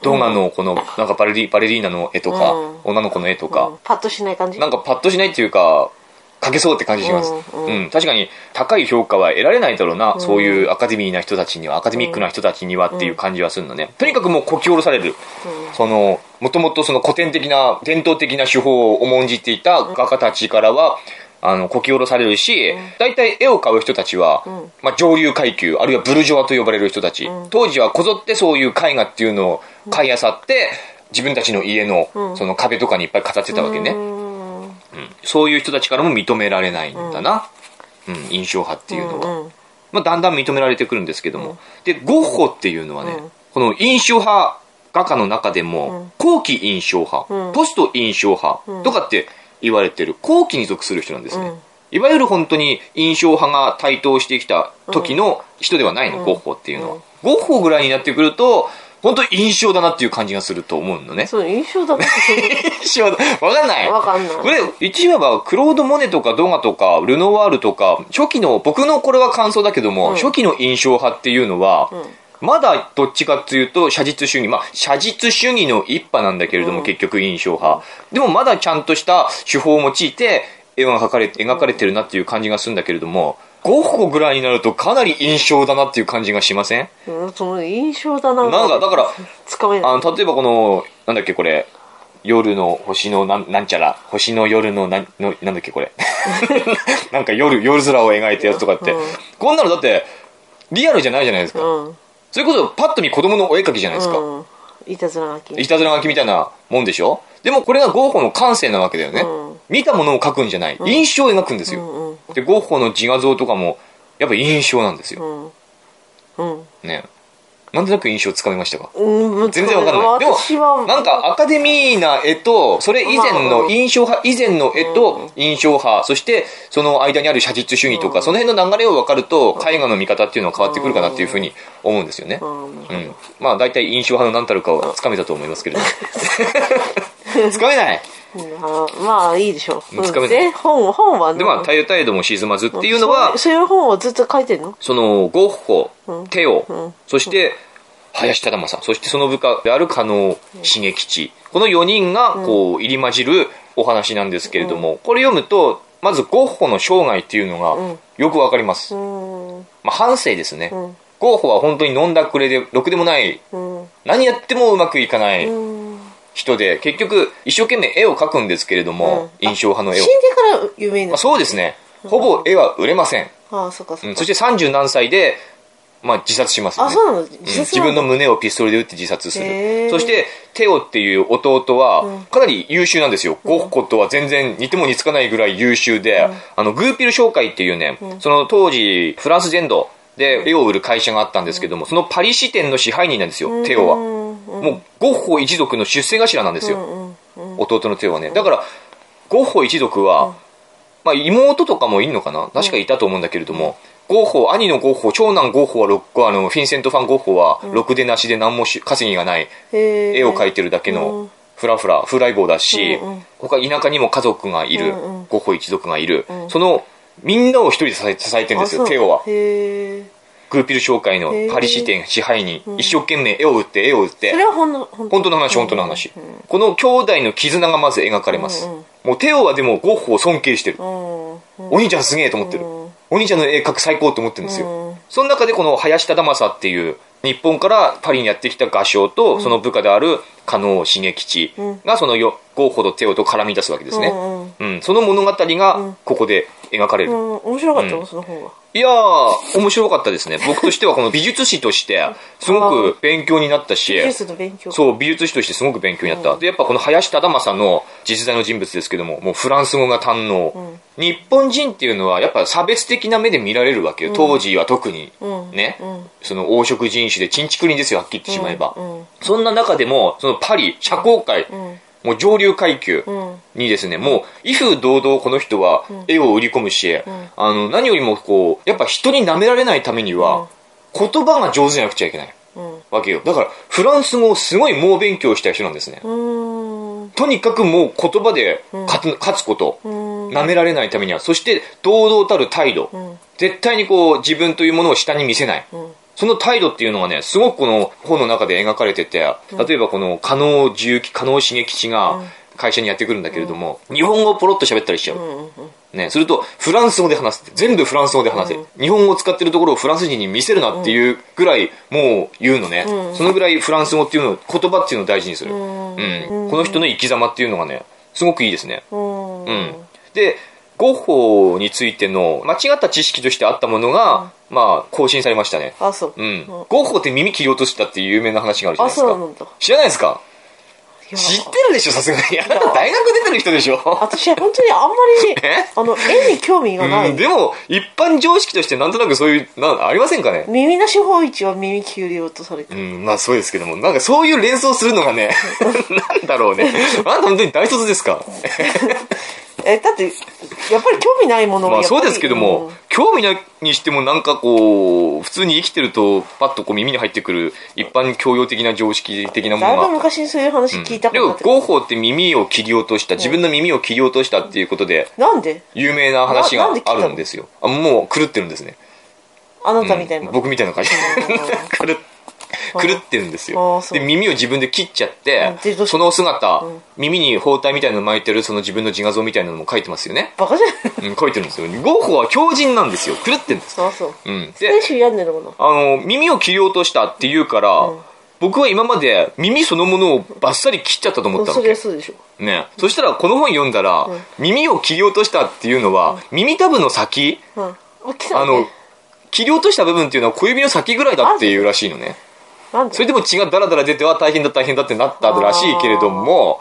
Speaker 1: 動画のこの、なんかバレリバレリーナの絵とか、
Speaker 2: うん。
Speaker 1: 女の子の絵とか、
Speaker 2: うん。パッとしない感じ？
Speaker 1: なんかパッとしないっていうか、描けそうって感じします。
Speaker 2: う
Speaker 1: うん。ん、確かに高い評価は得られないだろうな、そういうアカデミーな人たちには、アカデミックな人たちにはっていう感じはするのね。とにかくもうこき下ろされる。その、もともとその古典的な、伝統的な手法を重んじていた画家たちからは、あの、こき下ろされるし、大体絵を買う人たちは、
Speaker 2: ん。
Speaker 1: まあ上流階級、あるいはブルジョワと呼ばれる人たち、当時はこぞってそういう絵画っていうのを買い漁って、自分たちの家の、その壁とかにいっぱい飾ってたわけね。
Speaker 2: うん
Speaker 1: そういう人たちからも認められないんだな。うん、印象派っていうのは。
Speaker 2: うん
Speaker 1: まあ、だんだん認められてくるんですけども。で、ゴッホっていうのはね、
Speaker 2: うん
Speaker 1: この印象派画家の中でも、
Speaker 2: うん
Speaker 1: 後期印象派、
Speaker 2: うん
Speaker 1: ポスト印象派とかって言われてる後期に属する人なんですね。
Speaker 2: うん
Speaker 1: いわゆる本当に印象派が台頭してきた時の人ではないの、ゴッホっていうのは。ゴッホぐらいになってくると、本当に印象だなっていう感じがすると思うのね。
Speaker 2: そう印象だって
Speaker 1: 印象だ。わかんない。
Speaker 2: わかんない
Speaker 1: これ、一話はクロード・モネとかドガとかルノワールとか、初期の、僕のこれは感想だけども、
Speaker 2: うん
Speaker 1: 初期の印象派っていうのは、まだどっちかっていうと写実主義。まあ、写実主義の一派なんだけれども、
Speaker 2: うん
Speaker 1: 結局印象派。でもまだちゃんとした手法を用いて、絵が描かれて、描かれてるなっていう感じがするんだけれども、ゴッホぐらいになるとかなり印象だなっていう感じがしません？
Speaker 2: うんその印象だな。
Speaker 1: なんか、だから、
Speaker 2: つかめない。
Speaker 1: あの、例えばこの、なんだっけこれ、夜の星のなんなんちゃら、星の夜のなんのなんだっけこれ。なんか夜、夜空を描いたやつとかって、
Speaker 2: うん。
Speaker 1: こんなのだって、リアルじゃないじゃないですか。
Speaker 2: うん。
Speaker 1: それこそパッと見子供のお絵描きじゃないですか。
Speaker 2: うん。いたずら書き。
Speaker 1: いたずら書きみたいなもんでしょ？でもこれがゴッホの感性なわけだよね。
Speaker 2: うん
Speaker 1: 見たものを描くんじゃない。印象を描くんですよ。
Speaker 2: うんうん
Speaker 1: で、ゴッホの自画像とかも、やっぱ印象なんですよ。
Speaker 2: うんうん
Speaker 1: ね。なんとなく印象つかめましたか？
Speaker 2: うん
Speaker 1: 全然わかんない。でもなんかアカデミーな絵と、それ以前
Speaker 2: まあ
Speaker 1: の印象派、以前の絵と印象派、そしてその間にある写実主義とか、その辺の流れを分かると、絵画の見方っていうのは変わってくるかなっていうふうに思うんですよね。
Speaker 2: うん
Speaker 1: うん。まあ大体印象派の何たるかをつかめたと思いますけれども。つかめない。
Speaker 2: あまあいいでしょう。
Speaker 1: つかめない。
Speaker 2: で本本は
Speaker 1: で、まあ、タイタイドも沈まずっていうのは
Speaker 2: そう、いう本をずっと書いてんの？
Speaker 1: その、ゴッホ
Speaker 2: うん、
Speaker 1: テオ
Speaker 2: うん、
Speaker 1: そして、林忠正、そしてその部下である加納重吉。この4人が、こう、入り混じるお話なんですけれども、これ読むと、まずゴッホの生涯っていうのが
Speaker 2: うん。
Speaker 1: よくわかります。
Speaker 2: うん。
Speaker 1: まあ、反省ですね。
Speaker 2: うん。
Speaker 1: ゴッホは本当に飲んだくれで、ろくでもない、
Speaker 2: うん。
Speaker 1: 何やってもうまくいかない。
Speaker 2: うん
Speaker 1: 人で、結局、一生懸命絵を描くんですけれども、
Speaker 2: うん。
Speaker 1: 印象派の絵を。
Speaker 2: 死ん。でから有名に
Speaker 1: まあ、
Speaker 2: なる
Speaker 1: そうですね。ほぼ絵は売れません。
Speaker 2: ああそっかそっか。
Speaker 1: うんそして30何歳で、まあ、自殺しますよね。
Speaker 2: あそうなの
Speaker 1: うん。自分の胸をピストルで撃って自殺す
Speaker 2: へ
Speaker 1: る。
Speaker 2: ー。
Speaker 1: そして、テオっていう弟は、かなり優秀なんですよ。ゴッホとは全然似ても似つかないぐらい優秀で、あの、グーピル商会っていうね、その当時、フランス全土で絵を売る会社があったんですけども、そのパリ支店の支配人なんですよ、テオは。
Speaker 2: うん
Speaker 1: もう、ゴッホ一族の出世頭なんですよ。
Speaker 2: うん
Speaker 1: 弟のテオはね。だから、ゴッホ一族は、まあ妹とかもいるのかな？確かいたと思うんだけれども、ゴッホ、兄のゴッホ、長男ゴッホはあの、フィンセント・ファン・ゴッホは、ろくでなしで何もし稼ぎがない、
Speaker 2: へ
Speaker 1: 絵を描いてるだけ
Speaker 2: う
Speaker 1: の
Speaker 2: ん、
Speaker 1: フラフラ、フライボーだし
Speaker 2: うんうん、
Speaker 1: 他田舎にも家族がいるゴッホ一族がいる、その、みんなを一人で支えてるんですよ、テオは。グーピル商会のパリ支店支配人、一生懸命絵を売って、絵を売って
Speaker 2: そ、れはほんの本
Speaker 1: 本当の話、本当の話。この兄弟の絆がまず描かれます。もうテオはでもゴッホを尊敬してる。お兄ちゃんすげえと思ってる。
Speaker 2: うん
Speaker 1: お兄ちゃんの絵描く最高と思ってるんですよ。
Speaker 2: うん
Speaker 1: その中でこの林忠正っていう日本からパリにやってきた画商と、その部下である加納重吉がそのよゴッホとテオと絡み出すわけですね。
Speaker 2: うんうん
Speaker 1: うん、その物語がここで描かれる。
Speaker 2: うん、面白かったの、
Speaker 1: うん
Speaker 2: その方が。
Speaker 1: いやー、面白かったですね。僕としてはこの美術史として、すごく勉強になったし、
Speaker 2: 美術の勉強。
Speaker 1: そう、美術史としてすごく勉強になった。で、やっぱこの林忠正の実在の人物ですけども、もうフランス語が堪能。日本人っていうのはやっぱ差別的な目で見られるわけよ。当時は特に。
Speaker 2: うん
Speaker 1: ね、
Speaker 2: うん
Speaker 1: その黄色人種でチンチクリンですよ、はっきり言ってしまえば。
Speaker 2: うん
Speaker 1: そんな中でも、そのパリ、社交界、
Speaker 2: ん
Speaker 1: もう上流階級
Speaker 2: うん。
Speaker 1: にですね、もう、威風堂々この人は絵を売り込むし、あの、何よりもこう、やっぱ人に舐められないためには、言葉が上手じゃなくちゃいけない
Speaker 2: うん。
Speaker 1: わけよ。だから、フランス語をすごい猛勉強した人なんですね。
Speaker 2: うん。
Speaker 1: とにかくもう言葉で勝つ,、勝つこと、
Speaker 2: ん。
Speaker 1: 舐められないためには、そして堂々たる態度、
Speaker 2: ん。
Speaker 1: 絶対にこう自分というものを下に見せない。
Speaker 2: ん
Speaker 1: その態度っていうのがね、すごくこの本の中で描かれてて、例えばこの加納重機、加納重吉が会社にやってくるんだけれども、日本語をポロッと喋ったりしちゃう。
Speaker 2: うんうん
Speaker 1: ね、すると、フランス語で話すって。全部フランス語で話せ。日本語を使ってるところをフランス人に見せるなっていうぐらい、もう言うのね。そのぐらいフランス語っていうのを、言葉っていうのを大事にする。うん。この人の生き様っていうのがね、すごくいいですね。
Speaker 2: うん
Speaker 1: うん。で、ゴッホについての間違った知識としてあったものが、まあ、更新されましたね。
Speaker 2: あそう。
Speaker 1: うん。ゴッホって耳切り落としたっていう有名な話があるじゃない
Speaker 2: あ
Speaker 1: ですか。
Speaker 2: そうなんだ。
Speaker 1: 知らないですか？知ってるでしょ、さすがに。あなた大学出てる人でしょ？
Speaker 2: 私本当にあんまり
Speaker 1: え？
Speaker 2: あの絵に興味がない、
Speaker 1: うん、でも一般常識としてなんとなくそういうなありませんかね？
Speaker 2: 耳なし法一は耳切り落とされてる、
Speaker 1: うんまあそうですけども。なんかそういう連想するのがね なんだろうね。あなた本当に大卒ですか？
Speaker 2: えだってやっぱり興味ないもの
Speaker 1: まあそうですけども、興味ないにしてもなんかこう普通に生きてるとパッとこう耳に入ってくる一般教養的な常識的な
Speaker 2: うんだいぶ
Speaker 1: ものが
Speaker 2: 昔にそういう話聞いたことあって、
Speaker 1: ゴッホって耳を切り落とした自分の耳を切り落としたっていうことで
Speaker 2: なんで？
Speaker 1: 有名な話があるんですよ。あもう狂ってるんですね。
Speaker 2: あなたみたいな、
Speaker 1: 僕みたいな感じ。狂っ 狂ってるんです
Speaker 2: あ
Speaker 1: よで耳を自分で切っちゃってその姿、耳に包帯みたいなの巻いてるその自分の自画像みたいなのも書いてますよね、
Speaker 2: バカじゃない？
Speaker 1: うん、書いてるんですよ。ゴッホは狂人なんですよ。狂ってるんです、
Speaker 2: そうそう。
Speaker 1: うん、
Speaker 2: 選
Speaker 1: であの耳を切り落としたっていうから、僕は今まで耳そのものをバッサリ切っちゃったと思った
Speaker 2: なそり
Speaker 1: わけ
Speaker 2: ゃそうでしょ。
Speaker 1: ね、そしたらこの本読んだら、耳を切り落としたっていうのは、耳たぶの先？
Speaker 2: うん。あ来た
Speaker 1: あの切り落とした部分っていうのは小指の先ぐらいだっていうらしいのねそれでも血がダラダラ出ては大変だ大変だってなったらしいけれども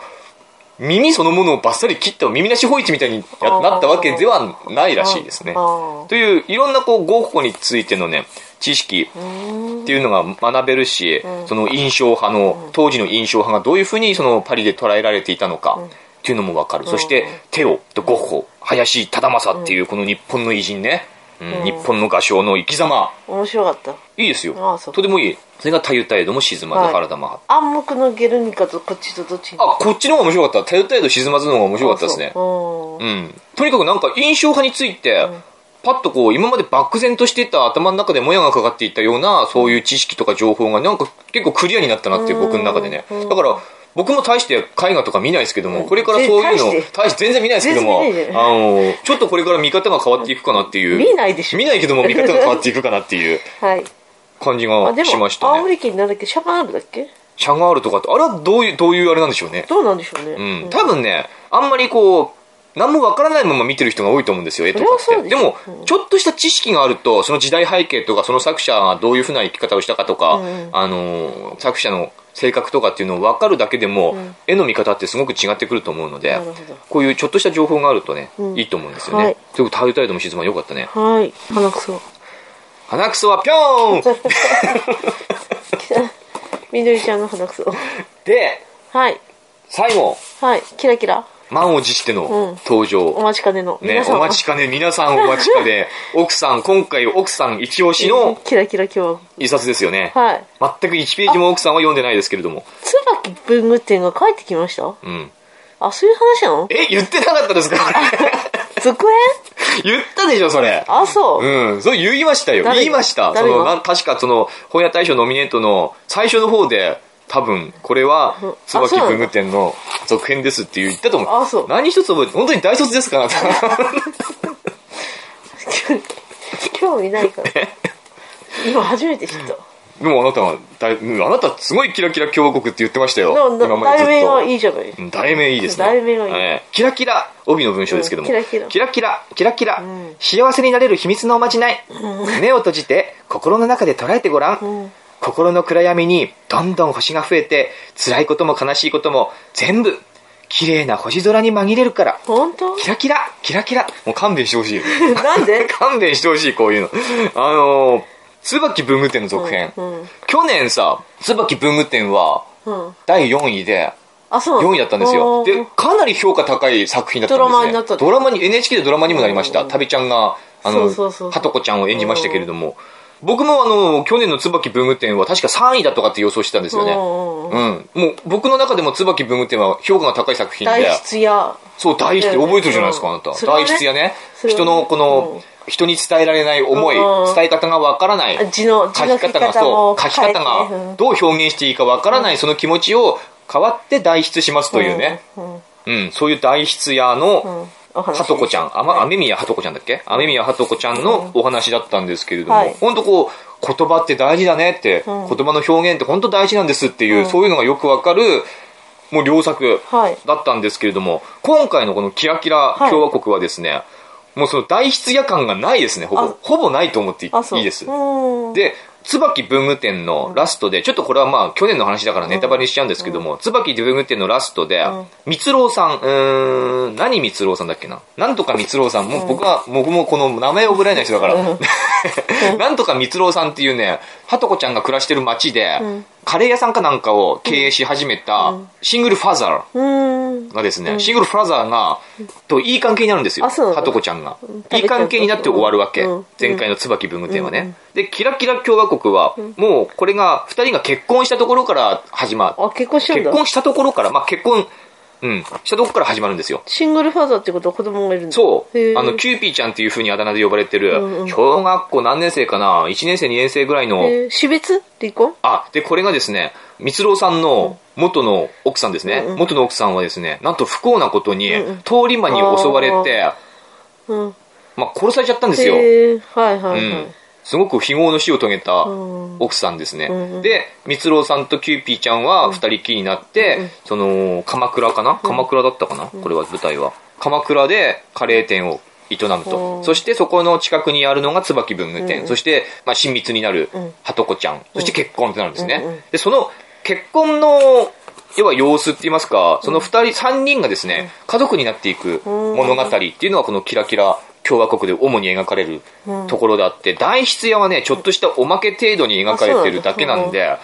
Speaker 1: 耳そのものをバッサリ切った耳なしホイチみたいになったわけではないらしいですね。といういろんなこうゴッホについてのね知識っていうのが学べるし、その印象派の、当時の印象派がどういうふうにそのパリで捉えられていたのかっていうのもわかる、そしてテオとゴッホ林忠正っていうこの日本の偉人ね、うん。日本の画商の生き様。
Speaker 2: 面白かった。
Speaker 1: いいですよ。とてもいいそれが「たゆたえども沈まず
Speaker 2: はい。
Speaker 1: 原田マハ」
Speaker 2: 暗黙のゲルニカとこっちとどっちに？
Speaker 1: あこっちの方が面白かった「たゆたえど沈まず」の方が面白かったですね。
Speaker 2: そうう。ん
Speaker 1: うん、とにかくなんか印象派について、パッとこう今まで漠然としていた頭の中でもやがかかっていたようなそういう知識とか情報がなんか結構クリアになったなっていう僕の中でね。だから僕も大して絵画とか見ないですけどもこれからそういうの
Speaker 2: 大して？
Speaker 1: 全然見ないですけどもあのちょっとこれから見方が変わっていくかなっていう。
Speaker 2: 見ないでしょ。
Speaker 1: 見ないけども見方が変わっていくかなっていう。
Speaker 2: はい
Speaker 1: 感じ
Speaker 2: あ
Speaker 1: がしました
Speaker 2: 青
Speaker 1: ね
Speaker 2: 森県なんだっけ？シャガールだっけ？
Speaker 1: シャガールとかってあれはどういうどういうあれなんでしょうね。
Speaker 2: どうなんでしょうね。
Speaker 1: うん、多分ねあんまりこう何もわからないまま見てる人が多いと思うんですよ絵とかって。でも、ちょっとした知識があるとその時代背景とかその作者がどういうふうな生き方をしたかとか、あのー作者の性格とかっていうのを分かるだけでも、絵の見方ってすごく違ってくると思うのでこういうちょっとした情報があるとね、いいと思うんですよね、
Speaker 2: はい。
Speaker 1: ということで「タイタイドも沈まよかったね。
Speaker 2: はい。鼻くそ
Speaker 1: 鼻くそはぴょーん。
Speaker 2: みどりちゃんの鼻くそ。
Speaker 1: で
Speaker 2: はい。
Speaker 1: 最後。
Speaker 2: はい。キラキラ。
Speaker 1: 満を持しての
Speaker 2: うん。
Speaker 1: 登場、
Speaker 2: お待ちかねの。
Speaker 1: ね、お待ちかね、皆さん お待ちかね、奥さん、今回奥さん一押しの
Speaker 2: キラキラ今
Speaker 1: 一冊ですよね。
Speaker 2: 日はい。
Speaker 1: 全く1ページも奥さんは読んでないですけれども。
Speaker 2: 椿文具店が帰ってきました？
Speaker 1: うん。
Speaker 2: あそういう話なの？
Speaker 1: え、言ってなかったですか？
Speaker 2: 続編？
Speaker 1: 言ったでしょ、それ。
Speaker 2: あそう、
Speaker 1: うん、そう言いましたよ。言いました。そ
Speaker 2: 誰が？
Speaker 1: の、な確かその、本屋大賞ノミネートの最初の方で、多分、これは
Speaker 2: うん、
Speaker 1: 椿
Speaker 2: あそうなんだ。
Speaker 1: 文具店の続編ですって言ったと思う。
Speaker 2: あそう。
Speaker 1: 何一つ覚えて、本当に大卒ですかな
Speaker 2: 興味ないから。今初めて知った
Speaker 1: でもあなたはだいうんあなたすごいキラキラ共和国って言ってましたよ。
Speaker 2: な
Speaker 1: 今までずっと。
Speaker 2: 題名がいいじゃない。
Speaker 1: うん題名いいですね。
Speaker 2: 題名がいい。
Speaker 1: ええ。キラキラ帯の文章ですけども、
Speaker 2: うんキラキラ。
Speaker 1: キラキラキラキラ。幸せになれる秘密のおまじない、目を閉じて心の中で捉えてごらん、心の暗闇にどんどん星が増えて辛いことも悲しいことも全部綺麗な星空に紛れるから。
Speaker 2: 本当？
Speaker 1: キラキラキラキラ。もう勘弁してほしいよ。
Speaker 2: なんで？
Speaker 1: 勘弁してほしいこういうの。あのー椿文具店の続編、
Speaker 2: うんうん
Speaker 1: 去年さ椿文具店は
Speaker 2: うん。
Speaker 1: 第4位で
Speaker 2: あ、そうなの
Speaker 1: 4位だったんですよ。で、かなり評価高い作品だったんですね。
Speaker 2: ドラマになった
Speaker 1: ドラマに、NHK でドラマにもなりました。
Speaker 2: うん
Speaker 1: 旅ちゃんが、あの、はとこちゃんを演じましたけれども、僕もあの、去年の椿文具店は確か3位だとかって予想してたんですよね。
Speaker 2: うん。
Speaker 1: もう、僕の中でも椿文具店は評価が高い作品
Speaker 2: 大
Speaker 1: で、
Speaker 2: 質や。
Speaker 1: そう、大筆、覚えてるじゃないですか、あなた。大筆やね。
Speaker 2: それはね
Speaker 1: 人のこの、人に伝えられない思い、
Speaker 2: うん。
Speaker 1: 伝え方がわからない。
Speaker 2: 字の、字
Speaker 1: 書
Speaker 2: の
Speaker 1: き方がそ
Speaker 2: も
Speaker 1: う書き方が
Speaker 2: うん。
Speaker 1: どう表現していいかわからないその気持ちを変わって代筆しますというね、
Speaker 2: うん。
Speaker 1: そういう代筆屋
Speaker 2: う
Speaker 1: のはとこちゃん、あ雨宮はとこちゃんだっけ？雨宮はとこちゃんのお話だったんですけれども、
Speaker 2: はい。
Speaker 1: 本当こう、言葉って大事だねって、
Speaker 2: うん。
Speaker 1: 言葉の表現って本当大事なんですっていう、
Speaker 2: うん。
Speaker 1: そういうのがよくわかる、もう良作
Speaker 2: はい。
Speaker 1: だったんですけれども、今回のこのキラキラ共和国はですね、もうその代筆屋感がないですね、ほ
Speaker 2: あ。
Speaker 1: ぼ。ほぼないと思ってい。いです。
Speaker 2: う。ん。
Speaker 1: で、椿文具店のラストで、ちょっとこれはまあ去年の話だからネタバレにしちゃうんですけども、椿文具店のラストで
Speaker 2: ん、
Speaker 1: 蜜郎さん、うーん、何蜜郎さんだっけな？なんとか蜜郎さん、もう僕は、僕もこの名前を覚えられない人だから、なんとか蜜郎さんっていうね、はとこちゃんが暮らしてる町で、カレー屋さんかなんかを経営し始めた、シングルファザー、
Speaker 2: うん。
Speaker 1: がですね、シングルファザーが、といい関係になるんですよ。はとこちゃんが
Speaker 2: ん。
Speaker 1: いい関係になって終わるわけ
Speaker 2: うん。
Speaker 1: 前回の椿文具店はね。で、キラキラ共和国は、もうこれが、二人が結婚したところから始まる。
Speaker 2: 結婚し
Speaker 1: たところから、まあ結婚、うん、したところから始まるんですよ。
Speaker 2: シングルファーザーってことは子供がいるんだ。
Speaker 1: そうあの、キューピーちゃんっていう風にあだ名で呼ばれてる、
Speaker 2: うんうん
Speaker 1: 小学校何年生かな ?1 年生、2年生ぐらいの、
Speaker 2: えー死別離婚
Speaker 1: あ、で、これがですね、蜜朗さんの元の奥さんですね。
Speaker 2: うんうん
Speaker 1: 元の奥さんはですね、なんと不幸なことに、
Speaker 2: うんうん
Speaker 1: 通り魔に襲われて、
Speaker 2: うん。
Speaker 1: まあ、殺されちゃったんですよ。
Speaker 2: はいはいはい。
Speaker 1: うん。すごく非業の死を遂げた
Speaker 2: うん。
Speaker 1: 奥さんですね。
Speaker 2: うんうん。
Speaker 1: で、蜜朗さんとキューピーちゃんは二人きりになって、その、鎌倉かな？鎌倉だったかな、これは舞台は。鎌倉でカレー店を営むと。
Speaker 2: うん。
Speaker 1: そしてそこの近くにあるのが椿文具店。
Speaker 2: うん。
Speaker 1: そして、まあ、親密になる
Speaker 2: うん。
Speaker 1: はとこちゃん。そして結婚ってなるんですね。
Speaker 2: うんうん
Speaker 1: で、その結婚の、要は様子って言いますか、その二人、三人がですね、家族になっていく物語っていうのはこのキラキラ共和国で主に描かれるところであって、大筆屋はね、ちょっとしたおまけ程度に描かれてるだけなんで、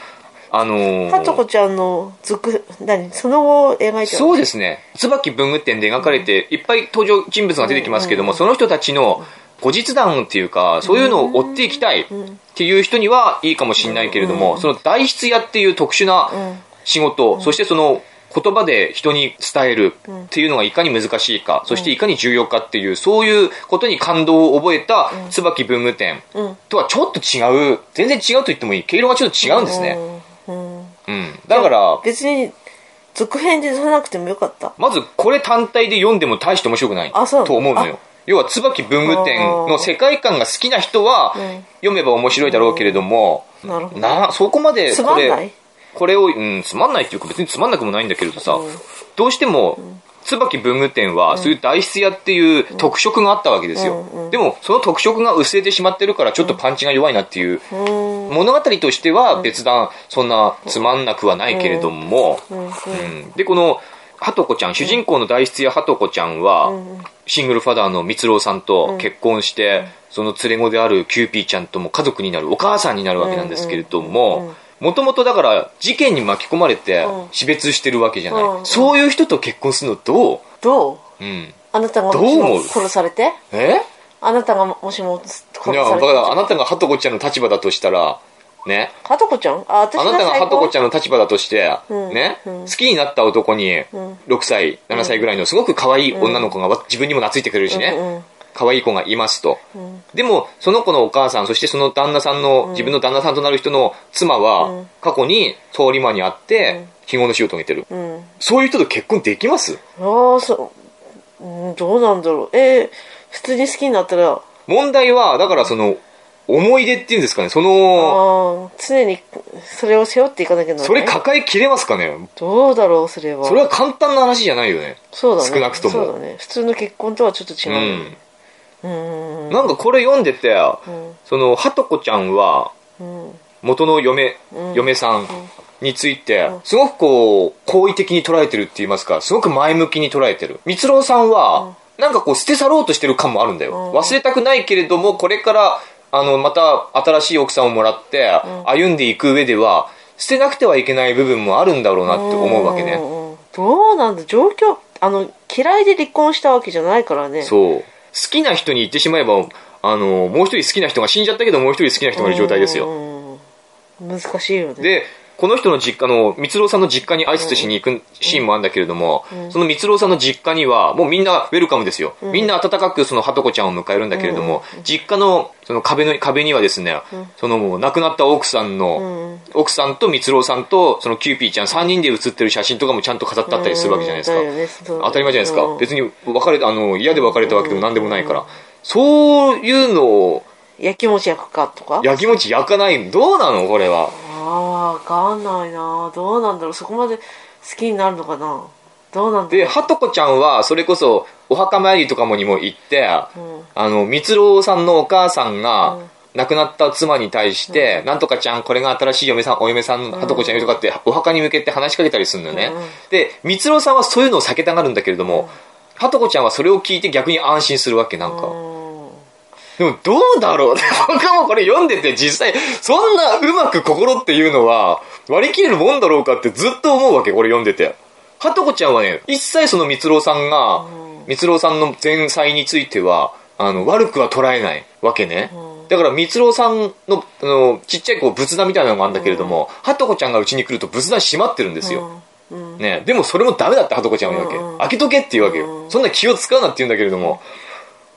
Speaker 1: あのー
Speaker 2: はとこちゃんの続、何？その後を描いてる
Speaker 1: そうですね。椿文具店で描かれて、いっぱい登場人物が出てきますけども、その人たちの後日談っていうか、そういうのを追っていきたいっていう人にはいいかもしれないけれども、その代筆屋っていう特殊な仕事、そしてその言葉で人に伝えるっていうのがいかに難しいか、そしていかに重要かっていう、そういうことに感動を覚えた椿文具店
Speaker 2: うん
Speaker 1: とはちょっと違う、全然違うと言ってもいい。毛色がちょっと違うんですね。
Speaker 2: うん。うん
Speaker 1: うん。だから、
Speaker 2: 別に続編で出さなくてもよかった。
Speaker 1: まずこれ単体で読んでも大して面白くない
Speaker 2: あそうなの
Speaker 1: と思うのよ。要は椿文具店の世界観が好きな人は
Speaker 2: うん
Speaker 1: 読めば面白いだろうけれども、
Speaker 2: なるほど。
Speaker 1: な、そこまで
Speaker 2: つ
Speaker 1: これ、
Speaker 2: まんない？
Speaker 1: これを、うん、つまんないっていうか別につまんなくもないんだけれどさ、
Speaker 2: うん。
Speaker 1: どうしても、椿文具店はそういう代筆屋っていう特色があったわけですよ。でもその特色が薄れてしまってるからちょっとパンチが弱いなっていう
Speaker 2: うん。
Speaker 1: 物語としては別段そんなつまんなくはないけれども。
Speaker 2: うん。
Speaker 1: で、この、はとこちゃん、主人公の代筆屋はとこちゃんは、シングルファザーの蜜朗さんと結婚して、その連れ子であるキューピーちゃんとも家族になる、お母さんになるわけなんですけれども、もともとだから事件に巻き込まれて
Speaker 2: うん。
Speaker 1: 死別してるわけじゃない。
Speaker 2: うん。
Speaker 1: そういう人と結婚するのど
Speaker 2: どう？
Speaker 1: ううん。
Speaker 2: あなたがもし
Speaker 1: どう思う？
Speaker 2: も殺されて？
Speaker 1: え？
Speaker 2: あなたがもしも殺さ
Speaker 1: いや、
Speaker 2: れて
Speaker 1: だからあなたがはとこちゃんの立場だとしたら、ね？
Speaker 2: はとこちゃん？あ、私
Speaker 1: あなたがはとこち
Speaker 2: ゃん。
Speaker 1: ゃんの立場だとして、
Speaker 2: うん。
Speaker 1: ね、
Speaker 2: うん。
Speaker 1: 好きになった男に、
Speaker 2: ん。
Speaker 1: 6歳、7歳ぐらいのすごく可愛い女の子がわ自分にも懐いてくれるしね、
Speaker 2: うんうん
Speaker 1: 可愛い子がいますと。
Speaker 2: ん
Speaker 1: でも、その子のお母さん、そしてその旦那さんの、自分の旦那さんとなる人の妻は、
Speaker 2: うん
Speaker 1: 過去に通り魔にあって、非業の死を遂げてる。
Speaker 2: うん。
Speaker 1: そういう人と結婚できます？
Speaker 2: ああ、そう。うん、どうなんだろう。えー、普通に好きになったら、
Speaker 1: 問題は、だからその、思い出っていうんですかねその
Speaker 2: 常にそれを背負っていかなきゃならない。
Speaker 1: それ抱えきれますかね？
Speaker 2: どうだろう、それは。
Speaker 1: それは簡単な話じゃないよね
Speaker 2: そうだね。
Speaker 1: 少なくとも
Speaker 2: そうだね。普通の結婚とはちょっと違
Speaker 1: う
Speaker 2: う。
Speaker 1: ん
Speaker 2: うん。うん。
Speaker 1: なんかこれ読んでて
Speaker 2: うん。
Speaker 1: そのはとこちゃんは
Speaker 2: うん。
Speaker 1: 元の嫁、
Speaker 2: うん
Speaker 1: 嫁さんについて、すごくこう、好意的に捉えてるって言いますか、すごく前向きに捉えてる。蜜郎さんは、なんかこう捨て去ろうとしてる感もあるんだよ。
Speaker 2: うん
Speaker 1: 忘れたくないけれども、これから、あの、また新しい奥さんをもらって、歩んでいく上では、捨てなくてはいけない部分もあるんだろうなって思うわけね。
Speaker 2: どうなんだ状況あの嫌いで離婚したわけじゃないからね
Speaker 1: そう。好きな人に言ってしまえば、あの、もう一人好きな人が死んじゃったけど、もう一人好きな人がいる状態ですよ。
Speaker 2: よ難しいよね
Speaker 1: でこの人の実家の蜜郎さんの実家に挨拶しに行くシーンもあるんだけれども、その蜜郎さんの実家にはもうみんなウェルカムですよ、みんな温かくそのはとこちゃんを迎えるんだけれども、実家のその壁の壁にはですね、そのもう亡くなった奥さんの、奥さんと蜜朗さんとそのキューピーちゃん3人で写ってる写真とかもちゃんと飾ってあったりするわけじゃないですか、当たり前じゃないですか、
Speaker 2: うん。
Speaker 1: 別に別れあの嫌で別れたわけでも何でもないから、そういうのを
Speaker 2: 焼きもち焼くかとか？
Speaker 1: 焼きもち焼かない。どうなの？これは
Speaker 2: ああ分かんないな。どうなんだろう。そこまで好きになるのかな。どうなんだろ
Speaker 1: で、
Speaker 2: う
Speaker 1: はとこちゃんは、それこそ、お墓参りとかもにも行って、
Speaker 2: うん。
Speaker 1: あの、みつろうさんのお母さんが、亡くなった妻に対して、なんとかちゃん、これが新しい嫁さん、お嫁さん、はとこちゃんいるとかって、お墓に向けて話しかけたりするのよね。
Speaker 2: うんうん
Speaker 1: で、みつろうさんはそういうのを避けたがるんだけれども、はとこちゃんはそれを聞いて逆に安心するわけ、なんか。
Speaker 2: うん
Speaker 1: でも、どうだろう 僕はもうこれ読んでて、実際、そんなうまく心っていうのは、割り切れるもんだろうかってずっと思うわけ、これ読んでて。はとこちゃんはね、一切そのみつろうさんが、みつろうさんの前妻については、あの、悪くは捉えないわけね。だから、みつろうさんの、あの、ちっちゃいこう仏壇みたいなのがあるんだけれども、はとこちゃんがうちに来ると仏壇閉まってるんですよ。
Speaker 2: うん。
Speaker 1: ね、でもそれもダメだってはとこちゃんは言うわけ、開けとけって言うわけよ、そんな気を使うなって言うんだけれども、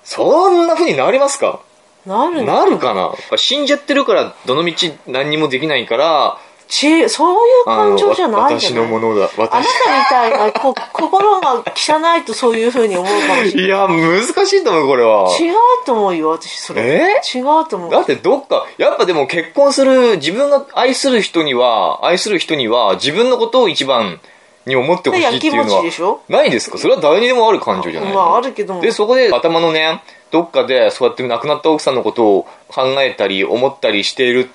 Speaker 1: そんな風になりますか？
Speaker 2: なる
Speaker 1: なるかな？死んじゃってるからどの道何にもできないから。
Speaker 2: ちそういう感情じゃない
Speaker 1: 私のものだ
Speaker 2: あな
Speaker 1: 私
Speaker 2: たみたいなこ心が汚いとそういうふうに思うかもしれない。
Speaker 1: いや難しいと思うこれは。
Speaker 2: 違うと思うよ私それ。
Speaker 1: え？
Speaker 2: 違うと思う。
Speaker 1: だってどっかやっぱでも結婚する自分が愛する人には愛する人には自分のことを一番に思ってほしいっていうのはないですか？それは誰にでもある感情じゃない
Speaker 2: まああるけども。
Speaker 1: でそこで頭のねどっかでそうやって亡くなった奥さんのことを考えたり思ったりしている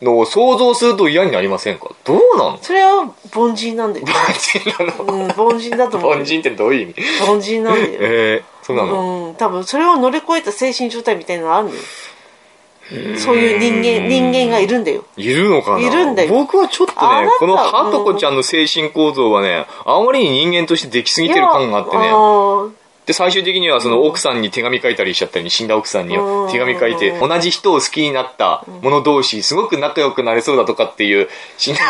Speaker 1: のを想像すると嫌になりませんか？どうなの
Speaker 2: それは凡人なんだよ
Speaker 1: 凡人なの？
Speaker 2: うん凡人だと思う
Speaker 1: 凡人ってどういう意味？
Speaker 2: 凡人なんだよ。
Speaker 1: えー、そうなの、
Speaker 2: うん多分それを乗り越えた精神状態みたいなのあるんだよそういう人間人間がいるんだよ。
Speaker 1: いるのかな？い
Speaker 2: るんだよ。
Speaker 1: 僕はちょっとねこのハトコちゃんの精神構造はねあまりに人間としてできすぎてる感があってね。で最終的にはその奥さんに手紙書いたりしちゃったり死んだ奥さんに
Speaker 2: うん。
Speaker 1: 手紙書いて
Speaker 2: うん。
Speaker 1: 同じ人を好きになった者同士すごく仲良くなれそうだとかっていう死んだ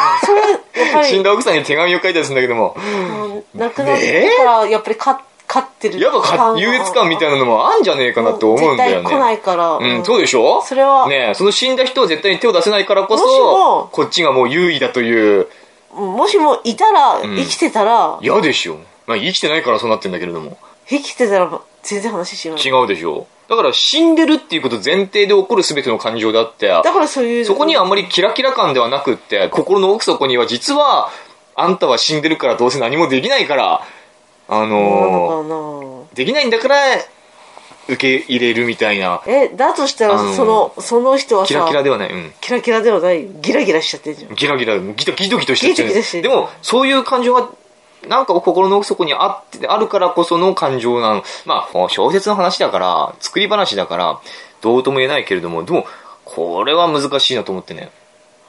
Speaker 1: 死んだ奥さんに手紙を書いたりするんだけども。
Speaker 2: うん。亡くなってからやっぱり勝勝ってる
Speaker 1: やっぱか優越感みたいなのもあんじゃねえかなと思うんだよ
Speaker 2: 絶対来な
Speaker 1: ね
Speaker 2: いから。
Speaker 1: うん、そうでしょ？
Speaker 2: それは。
Speaker 1: ねえその死んだ人は絶対に手を出せないからこそ
Speaker 2: も
Speaker 1: こっちがもう優位だという。
Speaker 2: うんもしもいたら
Speaker 1: ん。
Speaker 2: 生きてたら。
Speaker 1: 嫌でしょ、まあ、生きてないからそうなってんだけれども。
Speaker 2: 生きてたら全然話違う。
Speaker 1: 違うでしょ。だから死んでるっていうこと前提で起こる全ての感情であって
Speaker 2: だからそういう。
Speaker 1: そこにはあんまりキラキラ感ではなくって心の奥底には実はあんたは死んでるからどうせ何もできないからあ
Speaker 2: な
Speaker 1: のー
Speaker 2: の
Speaker 1: できないんだから受け入れるみたいな。
Speaker 2: えだとしたらそのその人はさ
Speaker 1: キラキラではない、うん、
Speaker 2: キラキラではない。よギラギラしちゃってるじゃん。
Speaker 1: ギラギラギトギトギトしちゃってる。でもそういう感情がなんか心の奥底にあってあるからこその感情なのまあ小説の話だから作り話だからどうとも言えないけれどもでもこれは難しいなと思ってね。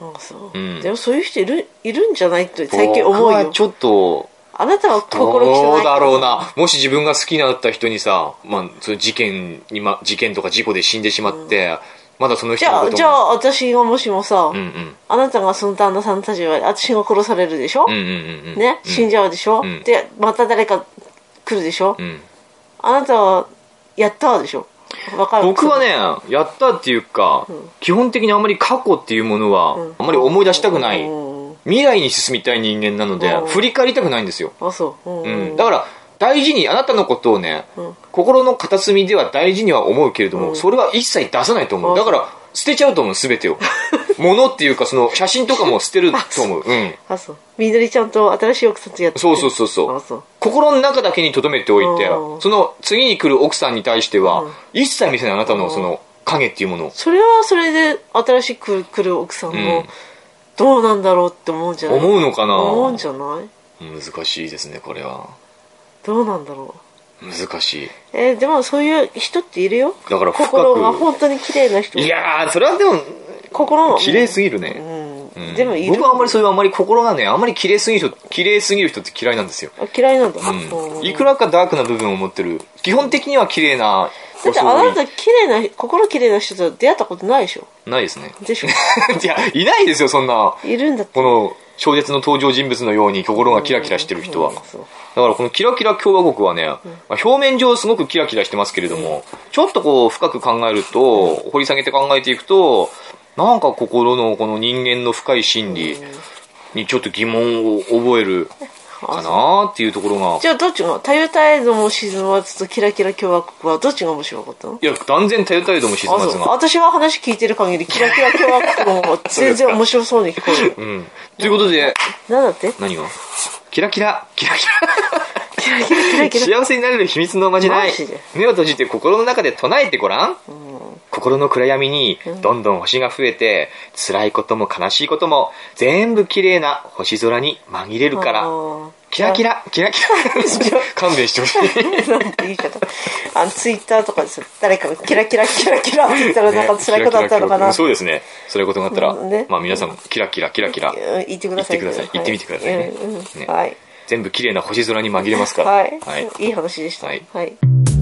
Speaker 2: あそう、
Speaker 1: うん。
Speaker 2: でもそういう人いるいるんじゃないって最近思うよ。
Speaker 1: ちょっと
Speaker 2: あなたは
Speaker 1: ど
Speaker 2: 心汚い。う
Speaker 1: だろうな。もし自分が好きになった人にさ、まあ、そういう事件に、ま、事件とか事故で死んでしまって、まだその
Speaker 2: じ
Speaker 1: 人のことも。
Speaker 2: ゃあじゃあ私がもしもさ、
Speaker 1: うんうん。
Speaker 2: あなたがその旦那さんたちは私が殺されるでしょ、
Speaker 1: うんうんうんうん。
Speaker 2: ね、死んじゃうでしょ、
Speaker 1: うん。
Speaker 2: でまた誰か来るでしょ、
Speaker 1: うん。
Speaker 2: あなたはやったでしょ？わかる？
Speaker 1: 僕はねやったっていうか、基本的にあんまり過去っていうものは、あん。まり思い出したくない、
Speaker 2: うん
Speaker 1: 未来に進みたい人間なので、
Speaker 2: うん。
Speaker 1: 振り返りたくないんですよ、
Speaker 2: あそう、うん
Speaker 1: うんだから大事にあなたのことをね、
Speaker 2: うん。
Speaker 1: 心の片隅では大事には思うけれども、それは一切出さないと思う、
Speaker 2: う。ん
Speaker 1: だから好捨てちゃうと思う全てを。物っていうかその写真とかも捨てると思う。う。ん。
Speaker 2: あそう。みどりちゃんと新しい奥さんとやって。る
Speaker 1: そうそうそうそう。
Speaker 2: あそう。
Speaker 1: 心の中だけに留めておいて
Speaker 2: うん。
Speaker 1: その次に来る奥さんに対しては、
Speaker 2: うん。
Speaker 1: 一切見せないあなたのその影っていうものを。
Speaker 2: それはそれで新しく来る奥さん
Speaker 1: う
Speaker 2: も
Speaker 1: ん
Speaker 2: どうなんだろうって思うんじゃない？
Speaker 1: 思うのかな？
Speaker 2: 思うんじゃない？
Speaker 1: 難しいですねこれは。
Speaker 2: どうなんだろう？
Speaker 1: 難しい。
Speaker 2: えーでもそういう人っているよ。
Speaker 1: だから
Speaker 2: 心が本当に綺麗な人。
Speaker 1: いやーそれはでも
Speaker 2: 心
Speaker 1: 綺麗すぎるね、
Speaker 2: うん、
Speaker 1: うん。
Speaker 2: でもいる。
Speaker 1: 僕はあんまりそういうあんまり心がねあんまり綺麗すぎる人綺麗すぎる人って嫌いなんですよ、
Speaker 2: あ嫌いなんだ、
Speaker 1: うん、
Speaker 2: う。ん
Speaker 1: いくらかダークな部分を持ってる。基本的には綺麗な
Speaker 2: だってあなた綺麗な心綺麗な人と出会ったことないでしょ？
Speaker 1: ないですね。
Speaker 2: でしょ
Speaker 1: いやいないですよそんな。い
Speaker 2: るんだって。
Speaker 1: この小説の登場人物のように心がキラキラしてる人は、だからこのキラキラ共和国はね、まあ表面上すごくキラキラしてますけれども、ちょっとこう深く考えると、掘り下げて考えていくと、なんか心のこの人間の深い心理にちょっと疑問を覚えるかなっていうところが、
Speaker 2: じゃあどっちがタユタイドも沈まずとキラキラ共和国はどっちが面白かったの？
Speaker 1: いや、断然頼ったりとも沈まずが。
Speaker 2: 私が話聞いてる限りキラキラ共和国も全然面白そうに聞こえる。
Speaker 1: うん。ということで、
Speaker 2: なんだって？
Speaker 1: 何が？キラキラ、キラキラ。幸せになれる秘密のおまじない。目を閉じて心の中で唱えてごらん、心の暗闇にどんどん星が増えて、辛いことも悲しいことも全部綺麗な星空に紛れるから。キラキラキラキラ。勘弁してほしい。
Speaker 2: なんて言い方。あのツイッターとかでさ誰かがキラキラキラキラ。って言ったらなんか辛いことあったのかな、
Speaker 1: ねそうですね。そういうことがあったら、
Speaker 2: うんね。
Speaker 1: まあ皆さんキラキラキラキラ。
Speaker 2: うん言ってください。
Speaker 1: 言ってください。言ってみてくださいね。
Speaker 2: うんうん。
Speaker 1: ね。
Speaker 2: はい
Speaker 1: 全部綺麗な星空に紛れますから。
Speaker 2: はい、
Speaker 1: はい。
Speaker 2: い、い話でした。
Speaker 1: はい。
Speaker 2: はい